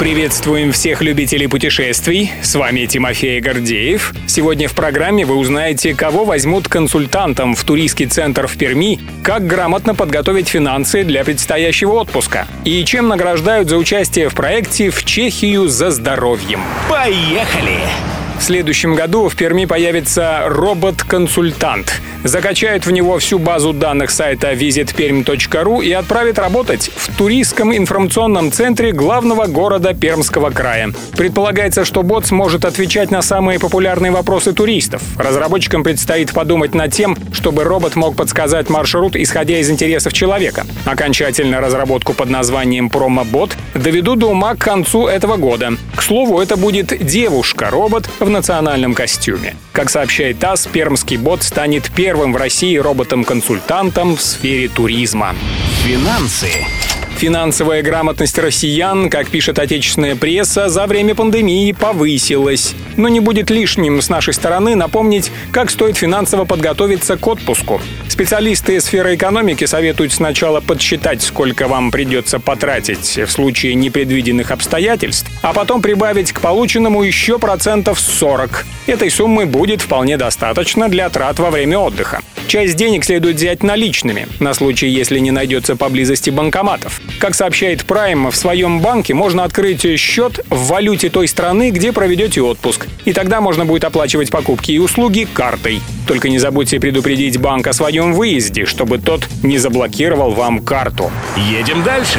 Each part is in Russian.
Приветствуем всех любителей путешествий. С вами Тимофей Гордеев. Сегодня в программе вы узнаете, кого возьмут консультантом в туристский центр в Перми, как грамотно подготовить финансы для предстоящего отпуска и чем награждают за участие в проекте «В Чехию за здоровьем». Поехали! В следующем году в Перми появится робот-консультант. Закачают в него всю базу данных сайта visitperm.ru и отправят работать в туристском информационном центре главного города Пермского края. Предполагается, что бот сможет отвечать на самые популярные вопросы туристов. Разработчикам предстоит подумать над тем, чтобы робот мог подсказать маршрут, исходя из интересов человека. Окончательно разработку под названием «Промобот» доведу до ума к концу этого года. К слову, это будет девушка-робот в национальном костюме. Как сообщает ТАСС, пермский бот станет первым в России роботом-консультантом в сфере туризма. Финансы. Финансовая грамотность россиян, как пишет отечественная пресса, за время пандемии повысилась. Но не будет лишним с нашей стороны напомнить, как стоит финансово подготовиться к отпуску. Специалисты сферы экономики советуют сначала подсчитать, сколько вам придется потратить в случае непредвиденных обстоятельств, а потом прибавить к полученному еще процентов 40. Этой суммы будет вполне достаточно для трат во время отдыха. Часть денег следует взять наличными, на случай, если не найдется поблизости банкоматов. Как сообщает Prime, в своем банке можно открыть счет в валюте той страны, где проведете отпуск. И тогда можно будет оплачивать покупки и услуги картой. Только не забудьте предупредить банк о своем выезде, чтобы тот не заблокировал вам карту. Едем дальше.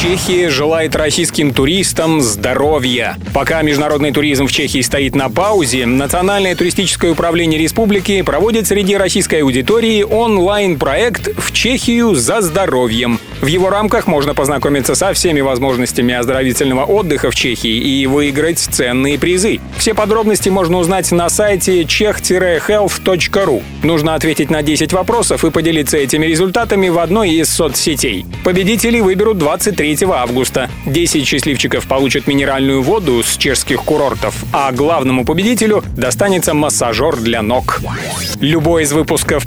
Чехия желает российским туристам здоровья. Пока международный туризм в Чехии стоит на паузе, Национальное туристическое управление республики проводит среди российской аудитории онлайн-проект «В Чехию за здоровьем». В его рамках можно познакомиться со всеми возможностями оздоровительного отдыха в Чехии и выиграть ценные призы. Все подробности можно узнать на сайте czech-health.ru Ру. Нужно ответить на 10 вопросов и поделиться этими результатами в одной из соцсетей. Победителей выберут 23 августа. 10 счастливчиков получат минеральную воду с чешских курортов, а главному победителю достанется массажер для ног. Любой из выпусков